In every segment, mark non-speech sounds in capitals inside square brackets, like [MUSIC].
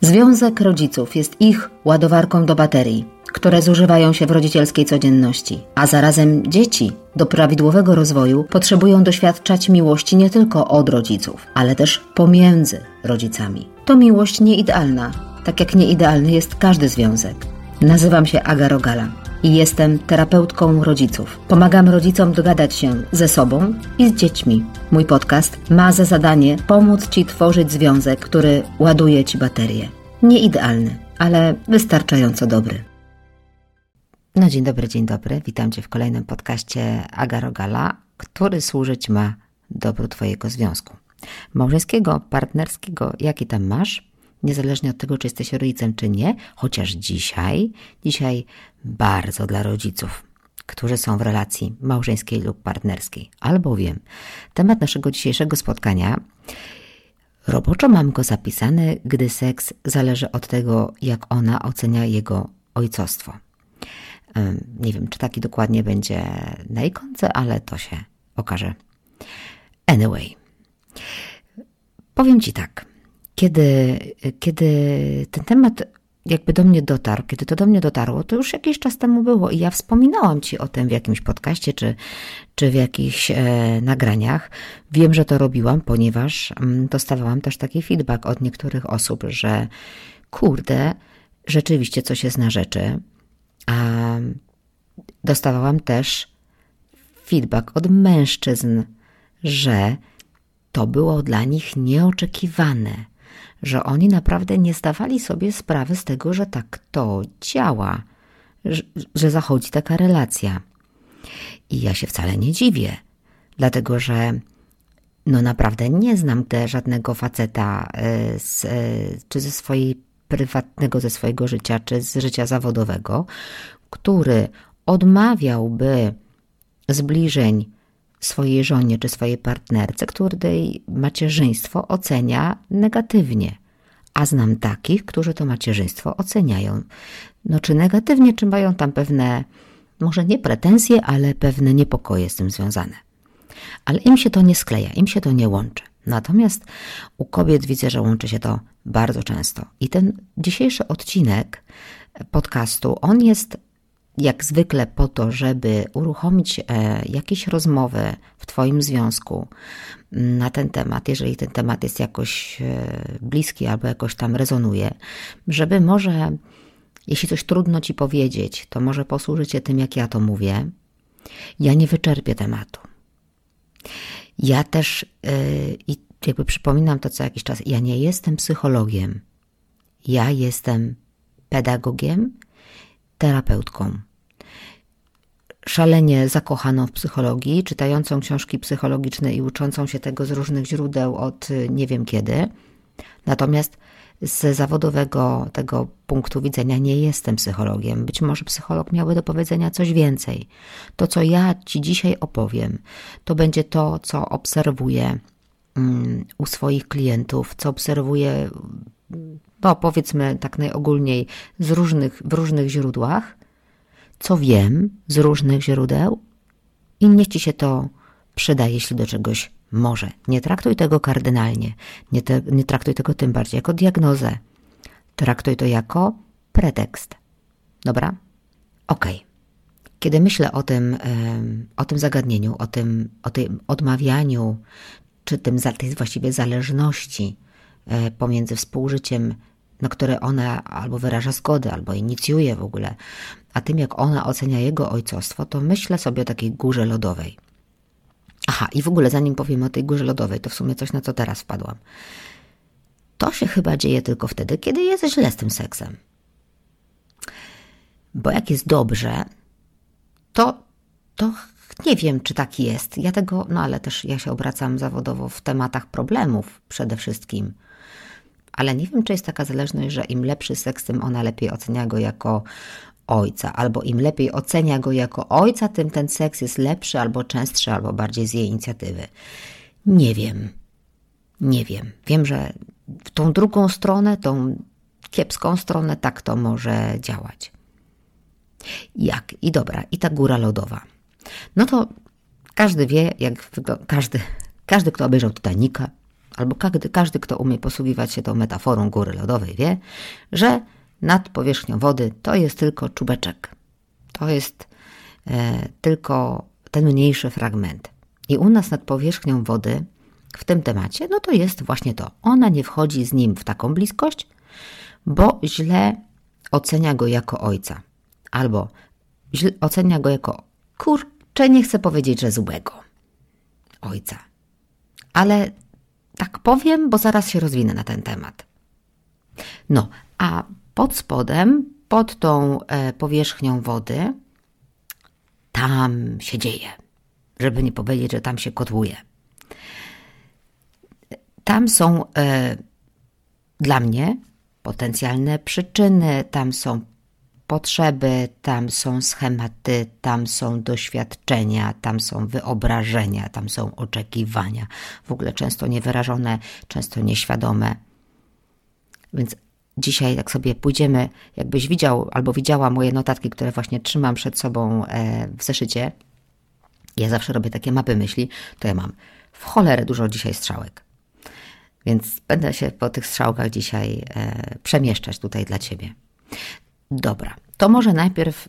Związek rodziców jest ich ładowarką do baterii, które zużywają się w rodzicielskiej codzienności, a zarazem dzieci do prawidłowego rozwoju potrzebują doświadczać miłości nie tylko od rodziców, ale też pomiędzy rodzicami. To miłość nieidealna, tak jak nieidealny jest każdy związek. Nazywam się Aga Rogala i jestem terapeutką rodziców. Pomagam rodzicom dogadać się ze sobą i z dziećmi. Mój podcast ma za zadanie pomóc Ci tworzyć związek, który ładuje Ci baterię. Nie idealny, ale wystarczająco dobry. No dzień dobry, dzień dobry. Witam Cię w kolejnym podcaście Aga Rogala, który służyć ma dobru Twojego związku. Małżeńskiego, partnerskiego, jaki tam masz? Niezależnie od tego, czy jesteś rodzicem, czy nie, chociaż dzisiaj, dzisiaj bardzo dla rodziców, którzy są w relacji małżeńskiej lub partnerskiej. Albowiem temat naszego dzisiejszego spotkania roboczo mam go zapisany, gdy seks zależy od tego, jak ona ocenia jego ojcostwo. Nie wiem, czy taki dokładnie będzie na ikonce, ale to się okaże. Anyway, powiem Ci tak kiedy, kiedy ten temat jakby do mnie dotarł, kiedy to do mnie dotarło, to już jakiś czas temu było i ja wspominałam Ci o tym w jakimś podcaście czy, czy w jakichś e, nagraniach. Wiem, że to robiłam, ponieważ mm, dostawałam też taki feedback od niektórych osób, że kurde, rzeczywiście coś jest na rzeczy. A dostawałam też feedback od mężczyzn, że to było dla nich nieoczekiwane że oni naprawdę nie zdawali sobie sprawy z tego, że tak to działa, że, że zachodzi taka relacja. I ja się wcale nie dziwię, dlatego że no naprawdę nie znam żadnego faceta e, z, e, czy ze swojej prywatnego, ze swojego życia, czy z życia zawodowego, który odmawiałby zbliżeń swojej żonie czy swojej partnerce, której macierzyństwo ocenia negatywnie. A znam takich, którzy to macierzyństwo oceniają. No czy negatywnie, czy mają tam pewne, może nie pretensje, ale pewne niepokoje z tym związane. Ale im się to nie skleja, im się to nie łączy. Natomiast u kobiet widzę, że łączy się to bardzo często. I ten dzisiejszy odcinek podcastu, on jest jak zwykle po to, żeby uruchomić e, jakieś rozmowy w Twoim związku na ten temat, jeżeli ten temat jest jakoś e, bliski albo jakoś tam rezonuje, żeby może, jeśli coś trudno Ci powiedzieć, to może posłużyć się tym, jak ja to mówię. Ja nie wyczerpię tematu. Ja też, e, i jakby przypominam to co jakiś czas, ja nie jestem psychologiem. Ja jestem pedagogiem, terapeutką szalenie zakochaną w psychologii, czytającą książki psychologiczne i uczącą się tego z różnych źródeł od y, nie wiem kiedy. Natomiast z zawodowego tego punktu widzenia nie jestem psychologiem. Być może psycholog miałby do powiedzenia coś więcej. To, co ja Ci dzisiaj opowiem, to będzie to, co obserwuję mm, u swoich klientów, co obserwuję, no powiedzmy tak najogólniej, z różnych, w różnych źródłach co wiem z różnych źródeł i niech ci się to przyda, jeśli do czegoś może. Nie traktuj tego kardynalnie, nie, te, nie traktuj tego tym bardziej jako diagnozę. Traktuj to jako pretekst. Dobra? Okej. Okay. Kiedy myślę o tym, o tym zagadnieniu, o tym, o tym odmawianiu, czy tym, tej właściwie zależności e, pomiędzy współżyciem na które ona albo wyraża zgodę, albo inicjuje w ogóle, a tym jak ona ocenia jego ojcostwo, to myślę sobie o takiej górze lodowej. Aha, i w ogóle zanim powiem o tej górze lodowej, to w sumie coś, na co teraz wpadłam. To się chyba dzieje tylko wtedy, kiedy jest źle z tym seksem. Bo jak jest dobrze, to, to nie wiem, czy tak jest. Ja tego, no ale też ja się obracam zawodowo w tematach problemów przede wszystkim ale nie wiem, czy jest taka zależność, że im lepszy seks, tym ona lepiej ocenia go jako ojca, albo im lepiej ocenia go jako ojca, tym ten seks jest lepszy, albo częstszy, albo bardziej z jej inicjatywy. Nie wiem. Nie wiem. Wiem, że w tą drugą stronę, tą kiepską stronę, tak to może działać. Jak? I dobra, i ta góra lodowa. No to każdy wie, jak wygląda, każdy, każdy, kto obejrzał Titanica, albo każdy, każdy, kto umie posługiwać się tą metaforą góry lodowej, wie, że nad powierzchnią wody to jest tylko czubeczek. To jest e, tylko ten mniejszy fragment. I u nas nad powierzchnią wody w tym temacie, no to jest właśnie to. Ona nie wchodzi z nim w taką bliskość, bo źle ocenia go jako ojca. Albo źle ocenia go jako kurczę, nie chcę powiedzieć, że złego ojca. Ale tak powiem, bo zaraz się rozwinę na ten temat. No, a pod spodem, pod tą e, powierzchnią wody, tam się dzieje. Żeby nie powiedzieć, że tam się kotłuje. Tam są e, dla mnie potencjalne przyczyny, tam są potrzeby, tam są schematy, tam są doświadczenia, tam są wyobrażenia, tam są oczekiwania, w ogóle często niewyrażone, często nieświadome. Więc dzisiaj, jak sobie pójdziemy, jakbyś widział albo widziała moje notatki, które właśnie trzymam przed sobą e, w zeszycie, ja zawsze robię takie mapy myśli, to ja mam w cholerę dużo dzisiaj strzałek. Więc będę się po tych strzałkach dzisiaj e, przemieszczać tutaj dla Ciebie. Dobra, to może najpierw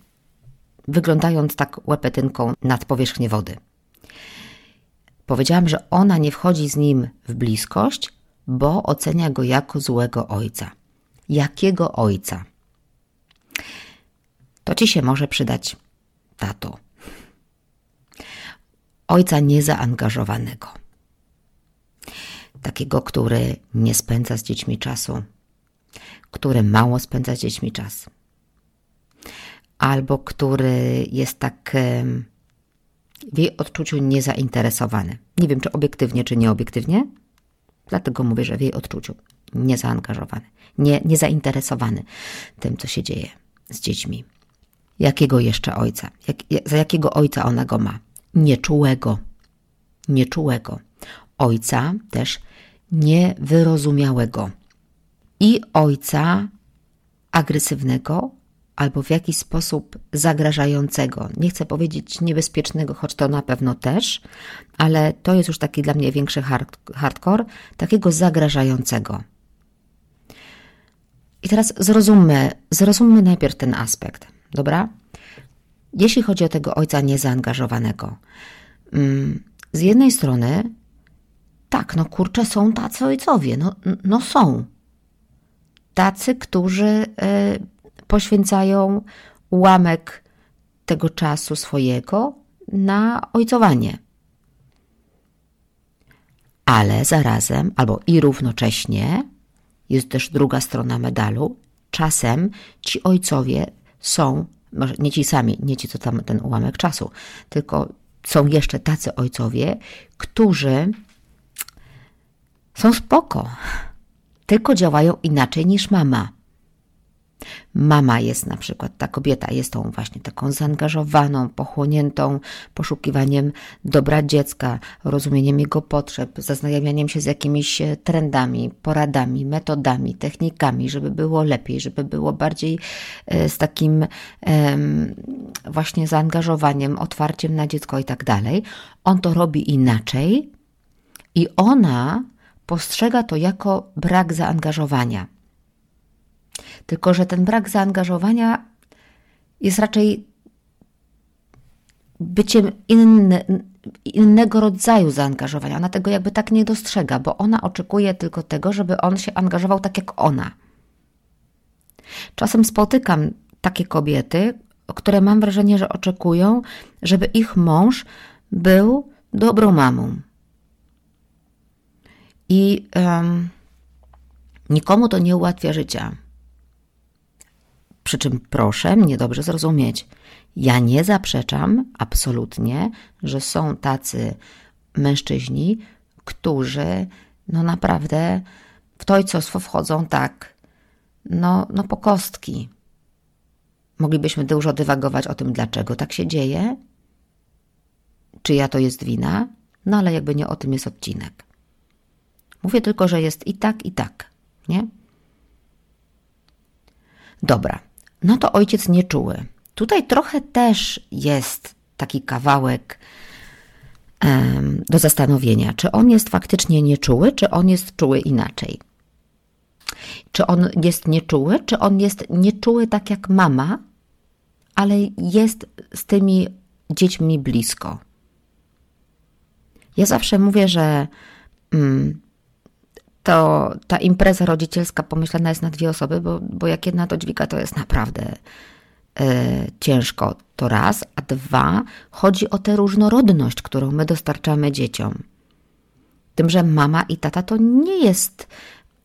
wyglądając tak łepetynką nad powierzchnię wody. Powiedziałam, że ona nie wchodzi z nim w bliskość, bo ocenia go jako złego ojca. Jakiego ojca? To ci się może przydać, tato. Ojca niezaangażowanego. Takiego, który nie spędza z dziećmi czasu, który mało spędza z dziećmi czas albo który jest tak w jej odczuciu niezainteresowany. Nie wiem, czy obiektywnie, czy nieobiektywnie, dlatego mówię, że w jej odczuciu niezaangażowany, nie, niezainteresowany tym, co się dzieje z dziećmi. Jakiego jeszcze ojca? Jak, za jakiego ojca ona go ma? Nieczułego. Nieczułego. Ojca też niewyrozumiałego. I ojca agresywnego, albo w jakiś sposób zagrażającego. Nie chcę powiedzieć niebezpiecznego, choć to na pewno też, ale to jest już taki dla mnie większy hard, hardcore, takiego zagrażającego. I teraz zrozummy, zrozummy najpierw ten aspekt, dobra? Jeśli chodzi o tego ojca niezaangażowanego, mm, z jednej strony, tak, no kurczę, są tacy ojcowie, no, no są. Tacy, którzy y, poświęcają ułamek tego czasu swojego na ojcowanie. Ale zarazem, albo i równocześnie, jest też druga strona medalu. Czasem ci ojcowie są, może nie ci sami, nie ci, co tam ten ułamek czasu, tylko są jeszcze tacy ojcowie, którzy są spoko, tylko działają inaczej niż mama. Mama jest na przykład, ta kobieta jest tą właśnie taką zaangażowaną, pochłoniętą poszukiwaniem dobra dziecka, rozumieniem jego potrzeb, zaznajamianiem się z jakimiś e, trendami, poradami, metodami, technikami, żeby było lepiej, żeby było bardziej e, z takim właśnie zaangażowaniem, otwarciem na dziecko i tak dalej. On to robi inaczej i ona postrzega to jako brak zaangażowania. Tylko, że ten brak zaangażowania jest raczej byciem inny, innego rodzaju zaangażowania. Ona tego jakby tak nie dostrzega, bo ona oczekuje tylko tego, żeby on się angażował tak jak ona. Czasem spotykam takie kobiety, które mam wrażenie, że oczekują, żeby ich mąż był dobrą mamą. I um, nikomu to nie ułatwia życia. Przy czym proszę mnie dobrze zrozumieć. Ja nie zaprzeczam absolutnie, że są tacy mężczyźni, którzy no naprawdę w to ojcostwo wchodzą tak, no, no po kostki. Moglibyśmy dużo dywagować o tym, dlaczego tak się dzieje, czyja to jest wina, no ale jakby nie o tym jest odcinek. Mówię tylko, że jest i tak, i tak, nie? Dobra, no to ojciec nieczuły. Tutaj trochę też jest taki kawałek do zastanowienia, czy on jest faktycznie nieczuły, czy on jest czuły inaczej. Czy on jest nieczuły, czy on jest nieczuły tak jak mama, ale jest z tymi dziećmi blisko. Ja zawsze mówię, że mm, to ta impreza rodzicielska pomyślana jest na dwie osoby, bo, bo jak jedna to dźwiga, to jest naprawdę y, ciężko. To raz, a dwa, chodzi o tę różnorodność, którą my dostarczamy dzieciom. Tym, że mama i tata to nie jest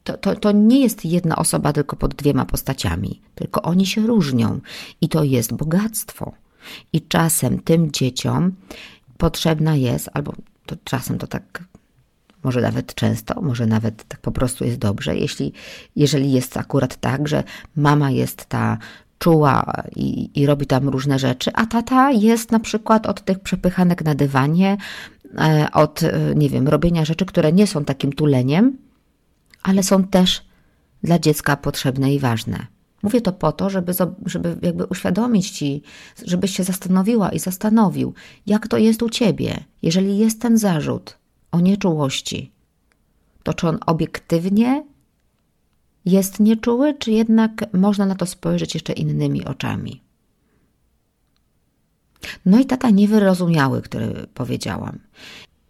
to, to, to nie jest jedna osoba tylko pod dwiema postaciami, tylko oni się różnią i to jest bogactwo. I czasem tym dzieciom potrzebna jest, albo to czasem to tak, może nawet często, może nawet tak po prostu jest dobrze, jeśli, jeżeli jest akurat tak, że mama jest ta czuła i, i robi tam różne rzeczy, a tata jest na przykład od tych przepychanek na dywanie, e, od, e, nie wiem, robienia rzeczy, które nie są takim tuleniem, ale są też dla dziecka potrzebne i ważne. Mówię to po to, żeby, żeby jakby uświadomić ci, żebyś się zastanowiła i zastanowił, jak to jest u ciebie, jeżeli jest ten zarzut o nieczułości. To czy on obiektywnie jest nieczuły, czy jednak można na to spojrzeć jeszcze innymi oczami? No i tata niewyrozumiały, który powiedziałam.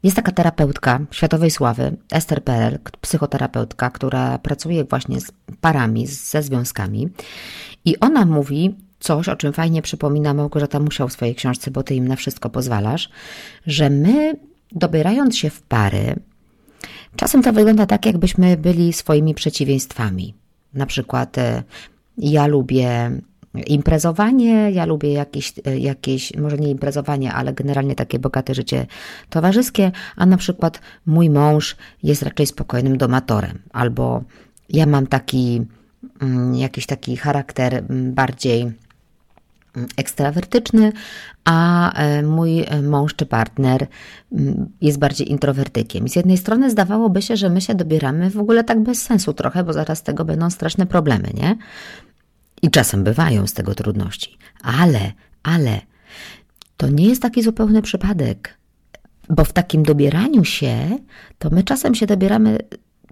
Jest taka terapeutka światowej sławy, Esther Perel, psychoterapeutka, która pracuje właśnie z parami, ze związkami. I ona mówi coś, o czym fajnie przypomina Małgorzata Musiał w swojej książce, bo ty im na wszystko pozwalasz, że my dobierając się w pary, czasem to wygląda tak, jakbyśmy byli swoimi przeciwieństwami. Na przykład e, ja lubię imprezowanie, ja lubię jakieś, jakieś, może nie imprezowanie, ale generalnie takie bogate życie towarzyskie, a na przykład mój mąż jest raczej spokojnym domatorem, albo ja mam taki, mm, jakiś taki charakter mm, bardziej ekstrawertyczny, a e, mój mąż czy partner jest bardziej introwertykiem. Z jednej strony zdawałoby się, że my się dobieramy w ogóle tak bez sensu trochę, bo zaraz z tego będą straszne problemy, nie? I czasem bywają z tego trudności. Ale, ale to nie jest taki zupełny przypadek, bo w takim dobieraniu się, to my czasem się dobieramy,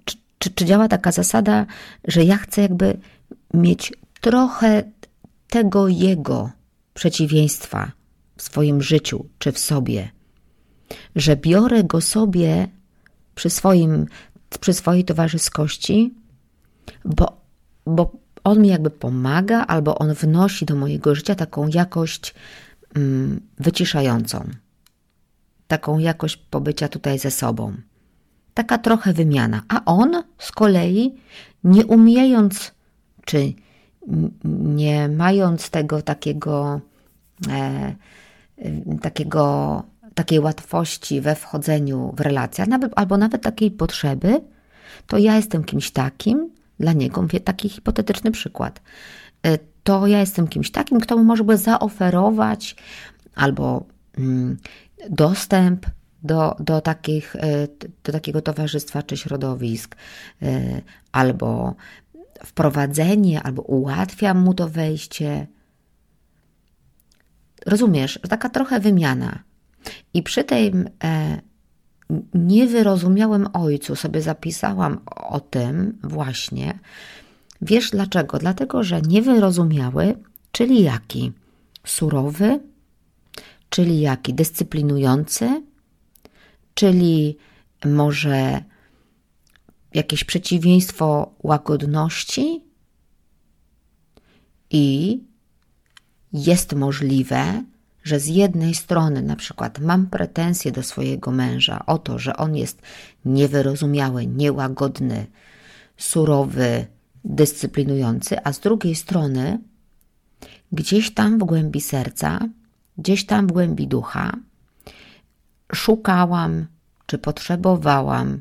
czy, czy, czy działa taka zasada, że ja chcę jakby mieć trochę tego jego przeciwieństwa w swoim życiu czy w sobie, że biorę go sobie przy, swoim, przy swojej towarzyskości, bo, bo on mi jakby pomaga, albo on wnosi do mojego życia taką jakość mm, wyciszającą, taką jakość pobycia tutaj ze sobą. Taka trochę wymiana. A on z kolei, nie umiejąc, czy nie mając tego takiego, e, takiego, takiej łatwości we wchodzeniu w relacje, albo nawet takiej potrzeby, to ja jestem kimś takim, dla niego. Mówię taki hipotetyczny przykład. E, to ja jestem kimś takim, kto mu może zaoferować albo mm, dostęp do, do, takich, e, do takiego towarzystwa czy środowisk, e, albo wprowadzenie, albo ułatwiam mu to wejście. Rozumiesz, taka trochę wymiana. I przy tym niewyrozumiałym ojcu sobie zapisałam o tym właśnie. Wiesz dlaczego? Dlatego, że niewyrozumiały, czyli jaki? Surowy, czyli jaki? Dyscyplinujący, czyli może jakieś przeciwieństwo łagodności i jest możliwe, że z jednej strony na przykład mam pretensje do swojego męża o to, że on jest niewyrozumiały, niełagodny, surowy, dyscyplinujący, a z drugiej strony gdzieś tam w głębi serca, gdzieś tam w głębi ducha szukałam czy potrzebowałam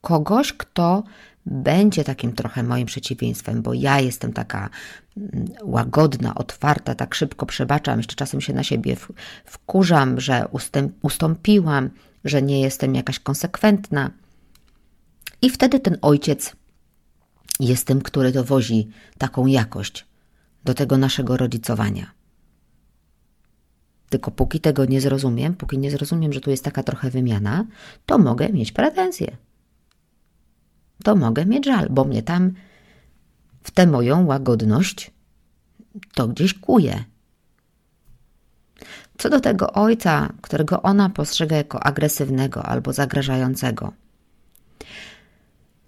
kogoś, kto będzie takim trochę moim przeciwieństwem, bo ja jestem taka mm, łagodna, otwarta, tak szybko przebaczam, jeszcze czasem się na siebie wkurzam, że ustąpiłam, że nie jestem jakaś konsekwentna. I wtedy ten ojciec jest tym, który dowozi taką jakość do tego naszego rodzicowania. Tylko póki tego nie zrozumiem, póki nie zrozumiem, że tu jest taka trochę wymiana, to mogę mieć pretensje. To mogę mieć żal, bo mnie tam w tę moją łagodność to gdzieś kuje. Co do tego ojca, którego ona postrzega jako agresywnego albo zagrażającego.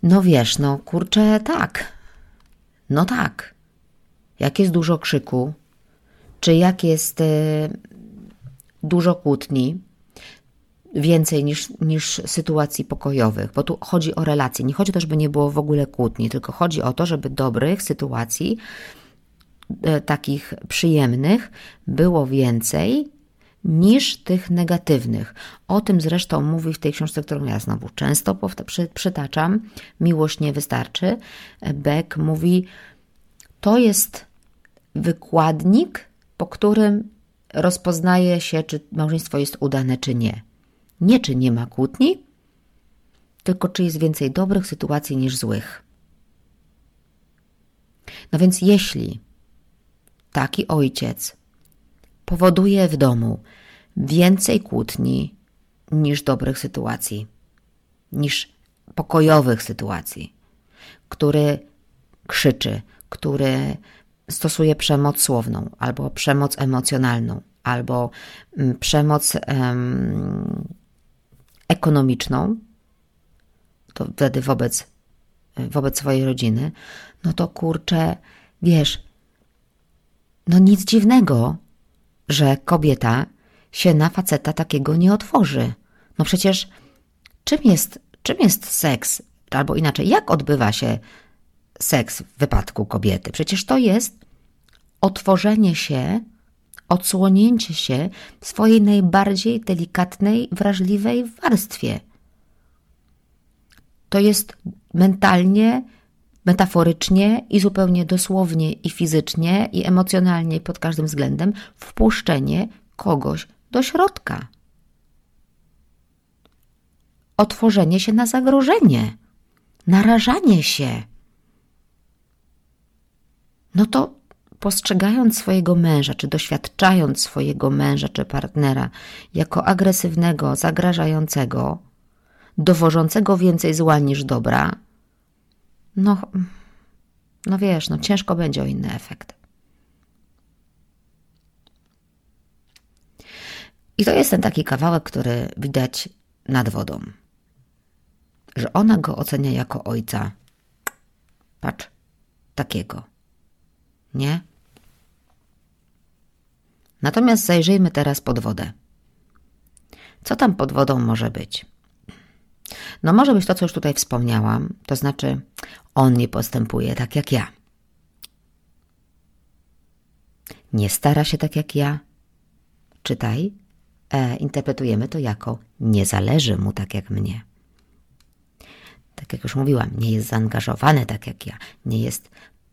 No wiesz, no kurczę, tak. No tak. Jak jest dużo krzyku, czy jak jest y, dużo kłótni, więcej niż, niż sytuacji pokojowych, bo tu chodzi o relacje. Nie chodzi o to, żeby nie było w ogóle kłótni, tylko chodzi o to, żeby dobrych sytuacji, e, takich przyjemnych, było więcej niż tych negatywnych. O tym zresztą mówi w tej książce, którą ja znowu często przy, przytaczam. Miłość nie wystarczy. Beck mówi, to jest wykładnik, po którym rozpoznaje się, czy małżeństwo jest udane, czy nie. Nie, czy nie ma kłótni, tylko czy jest więcej dobrych sytuacji niż złych. No więc jeśli taki ojciec powoduje w domu więcej kłótni niż dobrych sytuacji, niż pokojowych sytuacji, który krzyczy, który stosuje przemoc słowną albo przemoc emocjonalną, albo mm, przemoc ekonomiczną, to wtedy wobec, wobec swojej rodziny, no to kurczę, wiesz, no nic dziwnego, że kobieta się na faceta takiego nie otworzy. No przecież czym jest, czym jest seks? Albo inaczej, jak odbywa się seks w wypadku kobiety? Przecież to jest otworzenie się, odsłonięcie się w swojej najbardziej delikatnej, wrażliwej warstwie. To jest mentalnie, metaforycznie i zupełnie dosłownie i fizycznie i emocjonalnie pod każdym względem wpuszczenie kogoś do środka. Otworzenie się na zagrożenie, narażanie się. No to postrzegając swojego męża, czy doświadczając swojego męża, czy partnera jako agresywnego, zagrażającego, dowożącego więcej zła niż dobra, no, no wiesz, no ciężko będzie o inny efekt. I to jest ten taki kawałek, który widać nad wodą. Że ona go ocenia jako ojca. Patrz, takiego. Nie? Natomiast zajrzyjmy teraz pod wodę. Co tam pod wodą może być? No może być to, co już tutaj wspomniałam, to znaczy on nie postępuje tak jak ja. Nie stara się tak jak ja. Czytaj, e, interpretujemy to jako nie zależy mu tak jak mnie. Tak jak już mówiłam, nie jest zaangażowany tak jak ja, nie jest,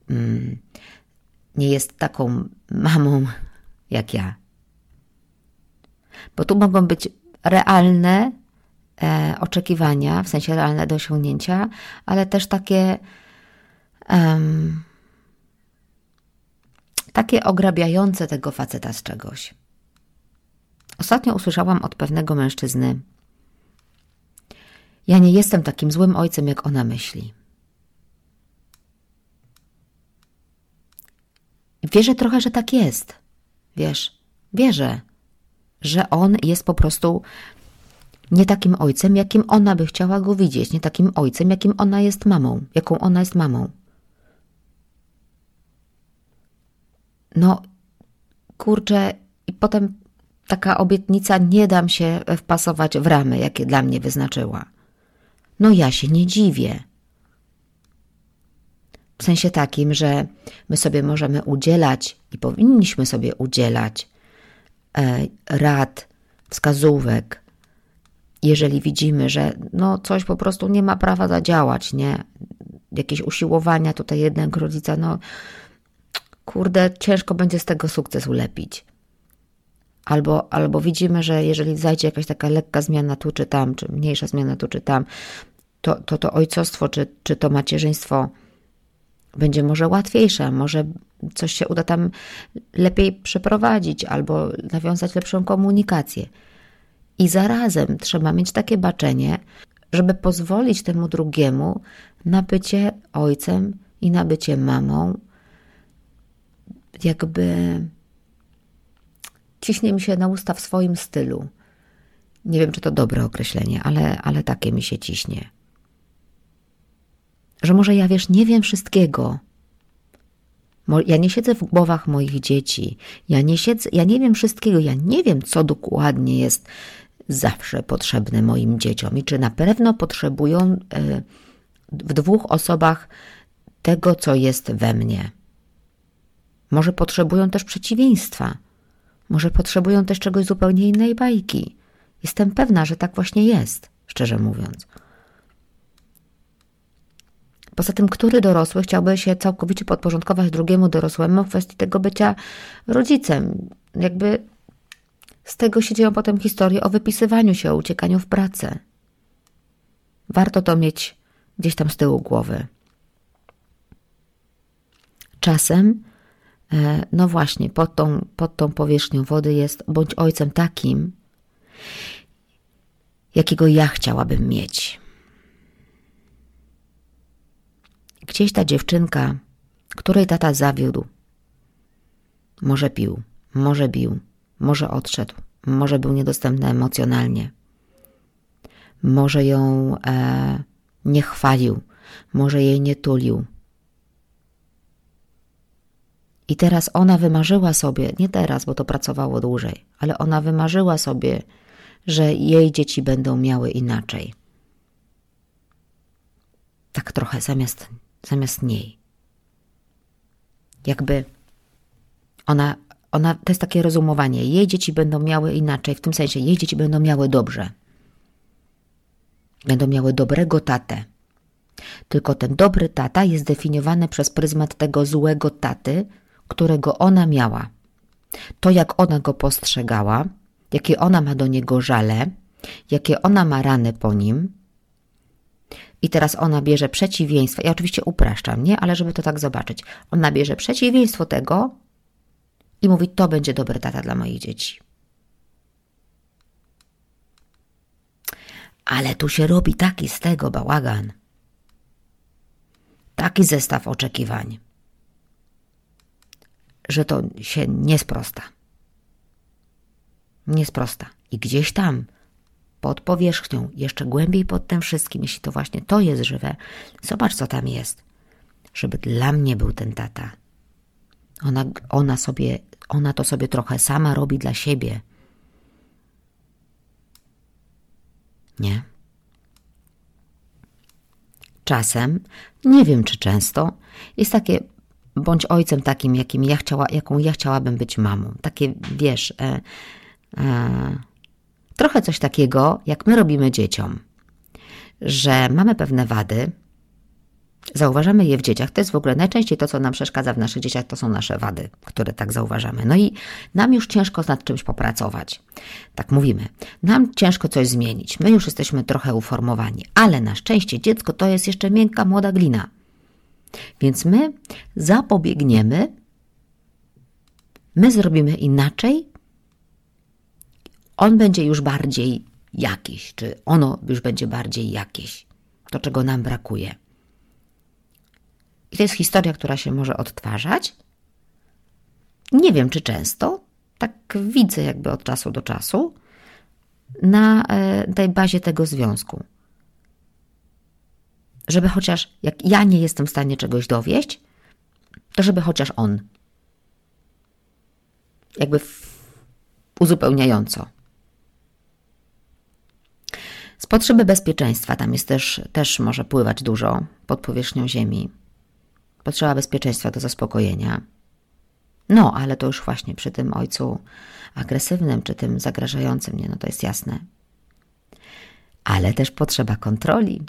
mm, nie jest taką mamą jak ja. Bo tu mogą być realne e, oczekiwania, w sensie realne do osiągnięcia, ale też takie um, takie ograbiające tego faceta z czegoś. Ostatnio usłyszałam od pewnego mężczyzny: Ja nie jestem takim złym ojcem, jak ona myśli. Wierzę trochę, że tak jest. Wiesz, wierzę, że on jest po prostu nie takim ojcem, jakim ona by chciała go widzieć, nie takim ojcem, jakim ona jest mamą, jaką ona jest mamą. No, kurczę, i potem taka obietnica nie dam się wpasować w ramy, jakie dla mnie wyznaczyła. No ja się nie dziwię. W sensie takim, że my sobie możemy udzielać i powinniśmy sobie udzielać e, rad, wskazówek, jeżeli widzimy, że no coś po prostu nie ma prawa zadziałać, nie? Jakieś usiłowania tutaj jednego rodzica, no kurde, ciężko będzie z tego sukces ulepić. Albo, albo widzimy, że jeżeli zajdzie jakaś taka lekka zmiana tu czy tam, czy mniejsza zmiana tu czy tam, to to, to ojcostwo czy, czy to macierzyństwo będzie może łatwiejsze, może coś się uda tam lepiej przeprowadzić albo nawiązać lepszą komunikację. I zarazem trzeba mieć takie baczenie, żeby pozwolić temu drugiemu na bycie ojcem i na bycie mamą. Jakby ciśnie mi się na usta w swoim stylu. Nie wiem, czy to dobre określenie, ale, ale takie mi się ciśnie. Że może ja wiesz, nie wiem wszystkiego. Ja nie siedzę w głowach moich dzieci. Ja nie siedzę, ja nie wiem wszystkiego. Ja nie wiem, co dokładnie jest zawsze potrzebne moim dzieciom i czy na pewno potrzebują e, w dwóch osobach tego, co jest we mnie. Może potrzebują też przeciwieństwa. Może potrzebują też czegoś zupełnie innej bajki. Jestem pewna, że tak właśnie jest, szczerze mówiąc. Poza tym, który dorosły chciałby się całkowicie podporządkować drugiemu dorosłemu w kwestii tego bycia rodzicem? Jakby z tego się dzieją potem historie o wypisywaniu się, o uciekaniu w pracę. Warto to mieć gdzieś tam z tyłu głowy. Czasem, e, no właśnie, pod tą, pod tą powierzchnią wody jest bądź ojcem takim, jakiego ja chciałabym mieć. Gdzieś ta dziewczynka, której tata zawiódł, może pił, może bił, może odszedł, może był niedostępny emocjonalnie, może ją e, nie chwalił, może jej nie tulił. I teraz ona wymarzyła sobie, nie teraz, bo to pracowało dłużej, ale ona wymarzyła sobie, że jej dzieci będą miały inaczej. Tak trochę zamiast, zamiast niej. Jakby ona ona, to jest takie rozumowanie. Jej dzieci będą miały inaczej, w tym sensie jej dzieci będą miały dobrze. Będą miały dobrego tatę. Tylko ten dobry tata jest definiowany przez pryzmat tego złego taty, którego ona miała. To, jak ona go postrzegała, jakie ona ma do niego żale, jakie ona ma rany po nim. I teraz ona bierze przeciwieństwo. Ja oczywiście upraszczam, nie? Ale żeby to tak zobaczyć. Ona bierze przeciwieństwo tego, i mówi: To będzie dobry tata dla moich dzieci. Ale tu się robi taki z tego bałagan. Taki zestaw oczekiwań, że to się nie sprosta. Nie sprosta. I gdzieś tam, pod powierzchnią, jeszcze głębiej pod tym wszystkim, jeśli to właśnie to jest żywe, zobacz, co tam jest. Żeby dla mnie był ten tata ona, ona, sobie, ona to sobie trochę sama robi dla siebie. Nie? Czasem, nie wiem czy często, jest takie bądź ojcem takim, jakim ja chciała, jaką ja chciałabym być mamą. Takie, wiesz, e, e, trochę coś takiego, jak my robimy dzieciom, że mamy pewne wady, Zauważamy je w dzieciach. To jest w ogóle najczęściej to, co nam przeszkadza w naszych dzieciach, to są nasze wady, które tak zauważamy. No i nam już ciężko nad czymś popracować. Tak mówimy. Nam ciężko coś zmienić. My już jesteśmy trochę uformowani, ale na szczęście dziecko to jest jeszcze miękka, młoda glina. Więc my zapobiegniemy, my zrobimy inaczej, on będzie już bardziej jakiś, czy ono już będzie bardziej jakieś. To, czego nam brakuje. I to jest historia, która się może odtwarzać. Nie wiem, czy często, tak widzę jakby od czasu do czasu, na e, tej bazie tego związku. Żeby chociaż, jak ja nie jestem w stanie czegoś dowieść, to żeby chociaż on. Jakby uzupełniająco. Z potrzeby bezpieczeństwa tam jest też, też może pływać dużo pod powierzchnią Ziemi potrzeba bezpieczeństwa do zaspokojenia. No, ale to już właśnie przy tym ojcu agresywnym, czy tym zagrażającym, nie, no to jest jasne. Ale też potrzeba kontroli.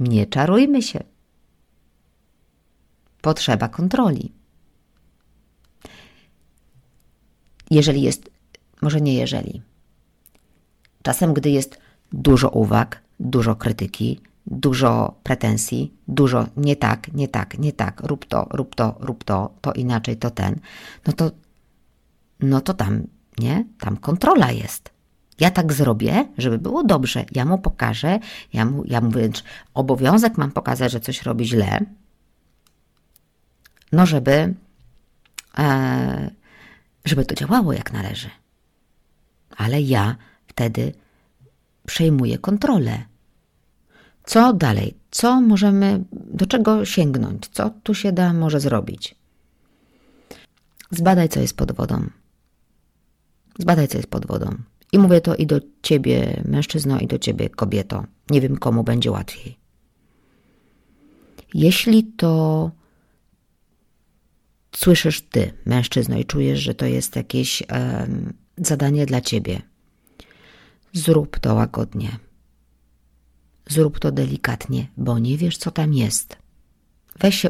Nie czarujmy się. Potrzeba kontroli. Jeżeli jest, może nie jeżeli. Czasem, gdy jest dużo uwag, dużo krytyki, dużo pretensji, dużo nie tak, nie tak, nie tak, rób to, rób to, rób to, to inaczej, to ten, no to, no to tam, nie? Tam kontrola jest. Ja tak zrobię, żeby było dobrze. Ja mu pokażę, ja mu, ja mu wręcz obowiązek mam pokazać, że coś robi źle, no żeby, e, żeby to działało jak należy. Ale ja wtedy przejmuję kontrolę. Co dalej? Co możemy, do czego sięgnąć? Co tu się da może zrobić? Zbadaj, co jest pod wodą. Zbadaj, co jest pod wodą. I mówię to i do ciebie, mężczyzno, i do ciebie, kobieto. Nie wiem, komu będzie łatwiej. Jeśli to słyszysz ty, mężczyzno, i czujesz, że to jest jakieś um, zadanie dla ciebie, zrób to łagodnie. Zrób to delikatnie, bo nie wiesz, co tam jest. Weź się,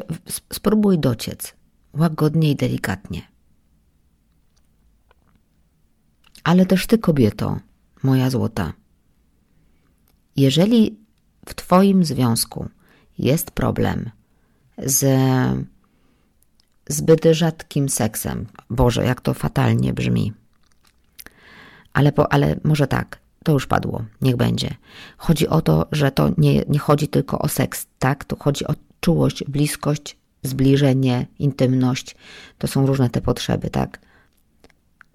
spróbuj dociec, łagodnie i delikatnie. Ale też ty, kobieto, moja złota. Jeżeli w Twoim związku jest problem z zbyt rzadkim seksem, Boże, jak to fatalnie brzmi, ale, po, ale może tak, to już padło, niech będzie. Chodzi o to, że to nie, nie chodzi tylko o seks, tak? To chodzi o czułość, bliskość, zbliżenie, intymność. To są różne te potrzeby, tak?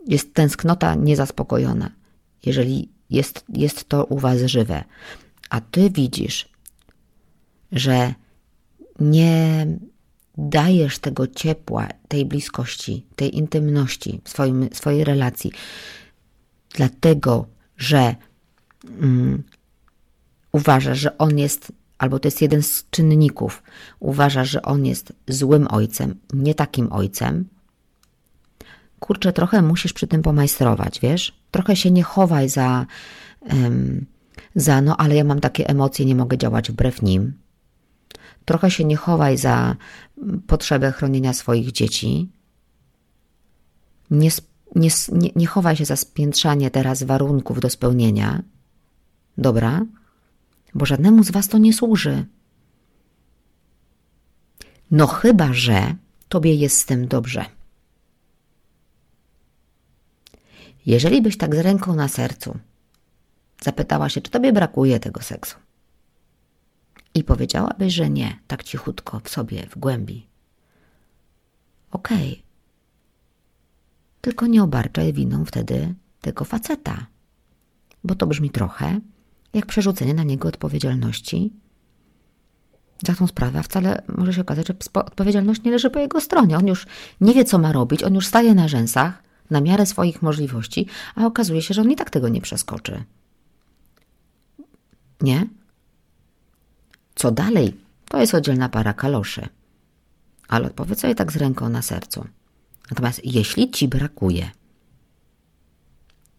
Jest tęsknota niezaspokojona, jeżeli jest, jest to u Was żywe, a Ty widzisz, że nie dajesz tego ciepła, tej bliskości, tej intymności w swoim, swojej relacji, dlatego że um, uważasz, że on jest, albo to jest jeden z czynników, uważasz, że on jest złym ojcem, nie takim ojcem, kurczę, trochę musisz przy tym pomajstrować, wiesz? Trochę się nie chowaj za, um, za no, ale ja mam takie emocje, nie mogę działać wbrew nim. Trochę się nie chowaj za potrzebę chronienia swoich dzieci. Nie, nie, nie, nie chowaj się za spiętrzanie teraz warunków do spełnienia. Dobra? Bo żadnemu z was to nie służy. No chyba, że tobie jest z tym dobrze. Jeżeli byś tak z ręką na sercu zapytała się, czy tobie brakuje tego seksu, i powiedziałabyś, że nie, tak cichutko w sobie, w głębi. Okej. Okay. Tylko nie obarczaj winą wtedy tego faceta, bo to brzmi trochę jak przerzucenie na niego odpowiedzialności za tą sprawę, wcale może się okazać, że odpowiedzialność nie leży po jego stronie. On już nie wie, co ma robić, on już staje na rzęsach na miarę swoich możliwości, a okazuje się, że on i tak tego nie przeskoczy. Nie? Co dalej? To jest oddzielna para kaloszy. Ale odpowiedz sobie tak z ręką na sercu. Natomiast jeśli ci brakuje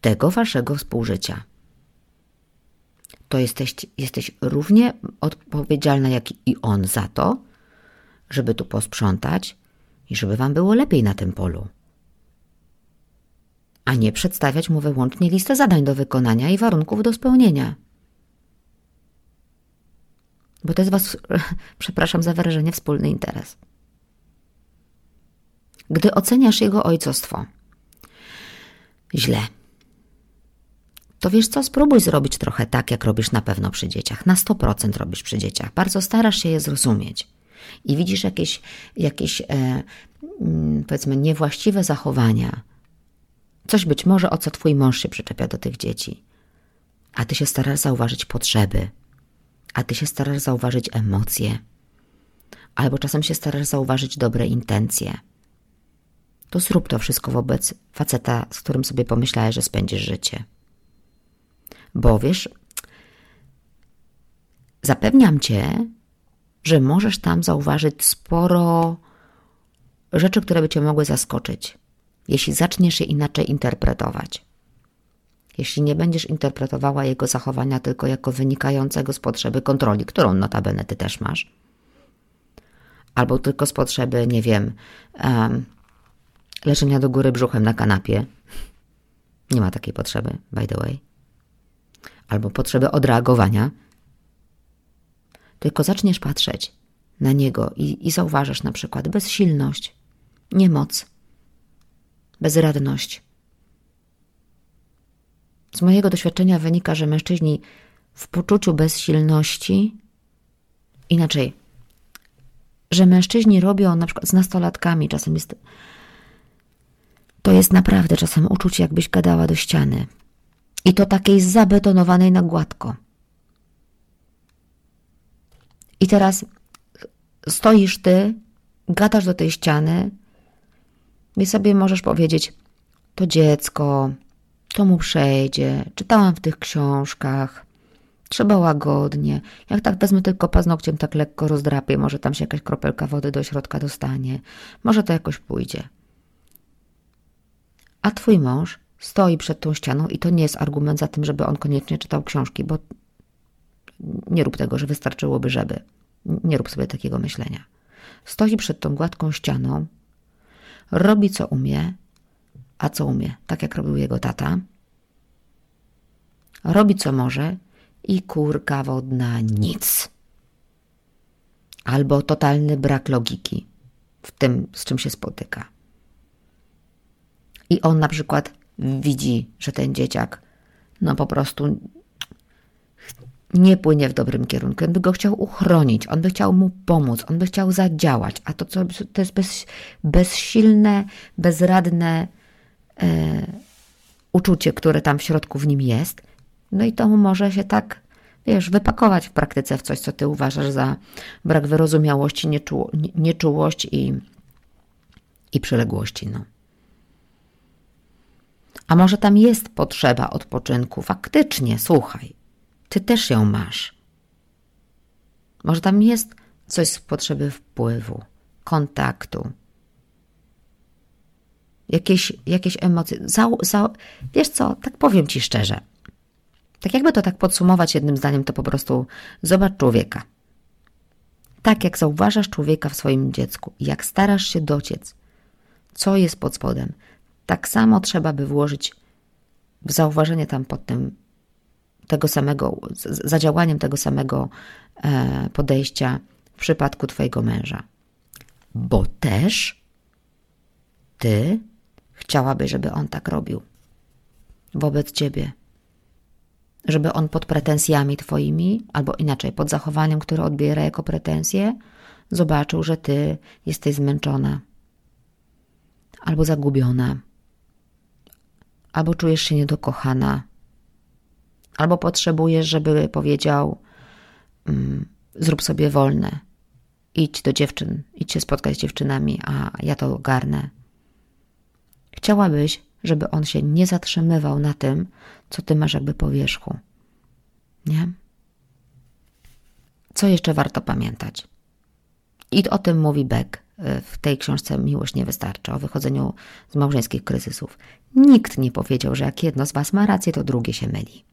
tego waszego współżycia, to jesteś, jesteś równie odpowiedzialna jak i on za to, żeby tu posprzątać i żeby wam było lepiej na tym polu. A nie przedstawiać mu wyłącznie listę zadań do wykonania i warunków do spełnienia bo to jest was, [LAUGHS] przepraszam za wyrażenie, wspólny interes. Gdy oceniasz jego ojcostwo źle, to wiesz co, spróbuj zrobić trochę tak, jak robisz na pewno przy dzieciach. Na 100% robisz przy dzieciach. Bardzo starasz się je zrozumieć. I widzisz jakieś, jakieś e, mm, powiedzmy, niewłaściwe zachowania. Coś być może, o co twój mąż się przyczepia do tych dzieci. A ty się starasz zauważyć potrzeby, a ty się starasz zauważyć emocje, albo czasem się starasz zauważyć dobre intencje, to zrób to wszystko wobec faceta, z którym sobie pomyślałeś, że spędzisz życie. Bo wiesz, zapewniam cię, że możesz tam zauważyć sporo rzeczy, które by cię mogły zaskoczyć, jeśli zaczniesz je inaczej interpretować jeśli nie będziesz interpretowała jego zachowania tylko jako wynikającego z potrzeby kontroli, którą notabene ty też masz, albo tylko z potrzeby, nie wiem, um, leżenia do góry brzuchem na kanapie. Nie ma takiej potrzeby, by the way. Albo potrzeby odreagowania. tylko zaczniesz patrzeć na niego i, i zauważysz na przykład bezsilność, niemoc, bezradność. Z mojego doświadczenia wynika, że mężczyźni w poczuciu bezsilności, inaczej, że mężczyźni robią na przykład z nastolatkami, czasem jest, to jest naprawdę czasem uczucie, jakbyś gadała do ściany. I to takiej zabetonowanej na gładko. I teraz stoisz ty, gadasz do tej ściany i sobie możesz powiedzieć, to dziecko, to mu przejdzie, czytałam w tych książkach, trzeba łagodnie. Jak tak wezmę tylko paznokciem, tak lekko rozdrapię, może tam się jakaś kropelka wody do środka dostanie, może to jakoś pójdzie. A twój mąż stoi przed tą ścianą i to nie jest argument za tym, żeby on koniecznie czytał książki, bo nie rób tego, że wystarczyłoby, żeby. Nie rób sobie takiego myślenia. Stoi przed tą gładką ścianą, robi co umie, a co umie, tak jak robił jego tata. Robi co może i kurka wodna nic. Albo totalny brak logiki w tym, z czym się spotyka. I on na przykład widzi, że ten dzieciak no po prostu nie płynie w dobrym kierunku. On by go chciał uchronić, on by chciał mu pomóc, on by chciał zadziałać, a to, co, to jest bez, bezsilne, bezradne e, uczucie, które tam w środku w nim jest. No i to może się tak, wiesz, wypakować w praktyce w coś, co ty uważasz za brak wyrozumiałości, nieczu, nieczułość i, i przyległości. No. A może tam jest potrzeba odpoczynku? Faktycznie, słuchaj, ty też ją masz. Może tam jest coś z potrzeby wpływu, kontaktu, jakieś, jakieś emocje. Za, za, wiesz co, tak powiem ci szczerze. Tak jakby to tak podsumować jednym zdaniem, to po prostu zobacz człowieka. Tak jak zauważasz człowieka w swoim dziecku, jak starasz się dociec, co jest pod spodem, tak samo trzeba by włożyć w zauważenie tam pod tym tego samego, za działaniem tego samego e, podejścia w przypadku Twojego męża. Bo też Ty chciałabyś, żeby on tak robił wobec Ciebie. Żeby on pod pretensjami Twoimi, albo inaczej, pod zachowaniem, które odbiera jako pretensje, zobaczył, że Ty jesteś zmęczona albo zagubiona albo czujesz się niedokochana, albo potrzebujesz, żeby powiedział: mm, Zrób sobie wolne, idź do dziewczyn, idź się spotkać z dziewczynami, a ja to ogarnę. Chciałabyś, żeby on się nie zatrzymywał na tym, co ty masz jakby po wierzchu. Nie? Co jeszcze warto pamiętać? I o tym mówi Beck w tej książce Miłość nie wystarczy, o wychodzeniu z małżeńskich kryzysów. Nikt nie powiedział, że jak jedno z was ma rację, to drugie się myli.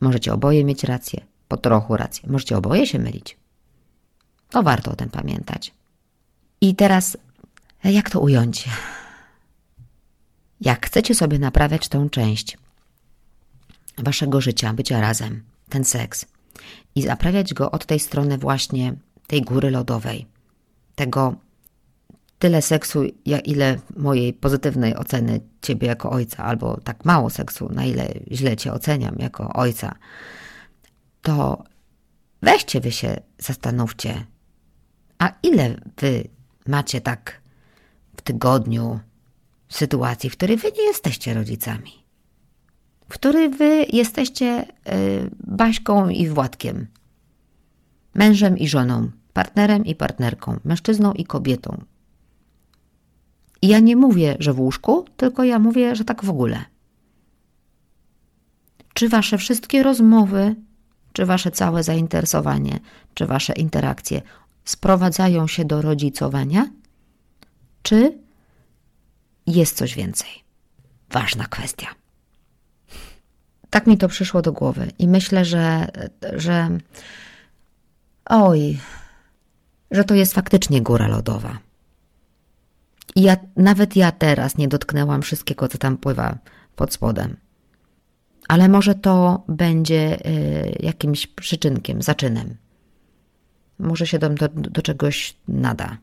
Możecie oboje mieć rację, po trochu rację. Możecie oboje się mylić. To warto o tym pamiętać. I teraz, jak to ująć? Jak chcecie sobie naprawiać tą część waszego życia, bycia razem, ten seks, i naprawiać go od tej strony właśnie tej góry lodowej, tego tyle seksu, jak ile mojej pozytywnej oceny ciebie jako ojca, albo tak mało seksu, na ile źle cię oceniam jako ojca, to weźcie wy się, zastanówcie, a ile wy macie tak w tygodniu sytuacji, w której wy nie jesteście rodzicami, w której wy jesteście y, Baśką i Władkiem, mężem i żoną, partnerem i partnerką, mężczyzną i kobietą, i ja nie mówię, że w łóżku, tylko ja mówię, że tak w ogóle. Czy wasze wszystkie rozmowy, czy wasze całe zainteresowanie, czy wasze interakcje sprowadzają się do rodzicowania? Czy jest coś więcej? Ważna kwestia. Tak mi to przyszło do głowy i myślę, że, że oj, że to jest faktycznie góra lodowa. I ja, nawet ja teraz nie dotknęłam wszystkiego, co tam pływa pod spodem. Ale może to będzie y, jakimś przyczynkiem, zaczynem. może się do, do, do czegoś nada.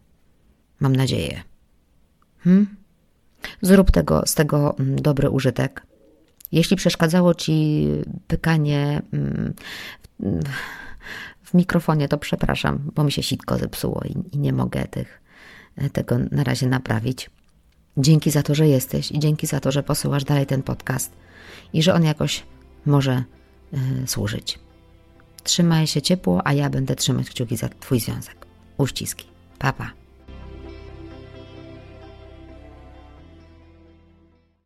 Mam nadzieję. Hmm? Zrób tego, z tego mm, dobry użytek. Jeśli przeszkadzało ci pykanie mm, w mikrofonie, to przepraszam, bo mi się sitko zepsuło i, i nie mogę tych, tego na razie naprawić. Dzięki za to, że jesteś i dzięki za to, że posyłasz dalej ten podcast i że on jakoś może y, służyć. Trzymaj się ciepło, a ja będę trzymać kciuki za Twój związek. Uściski. Papa. Pa.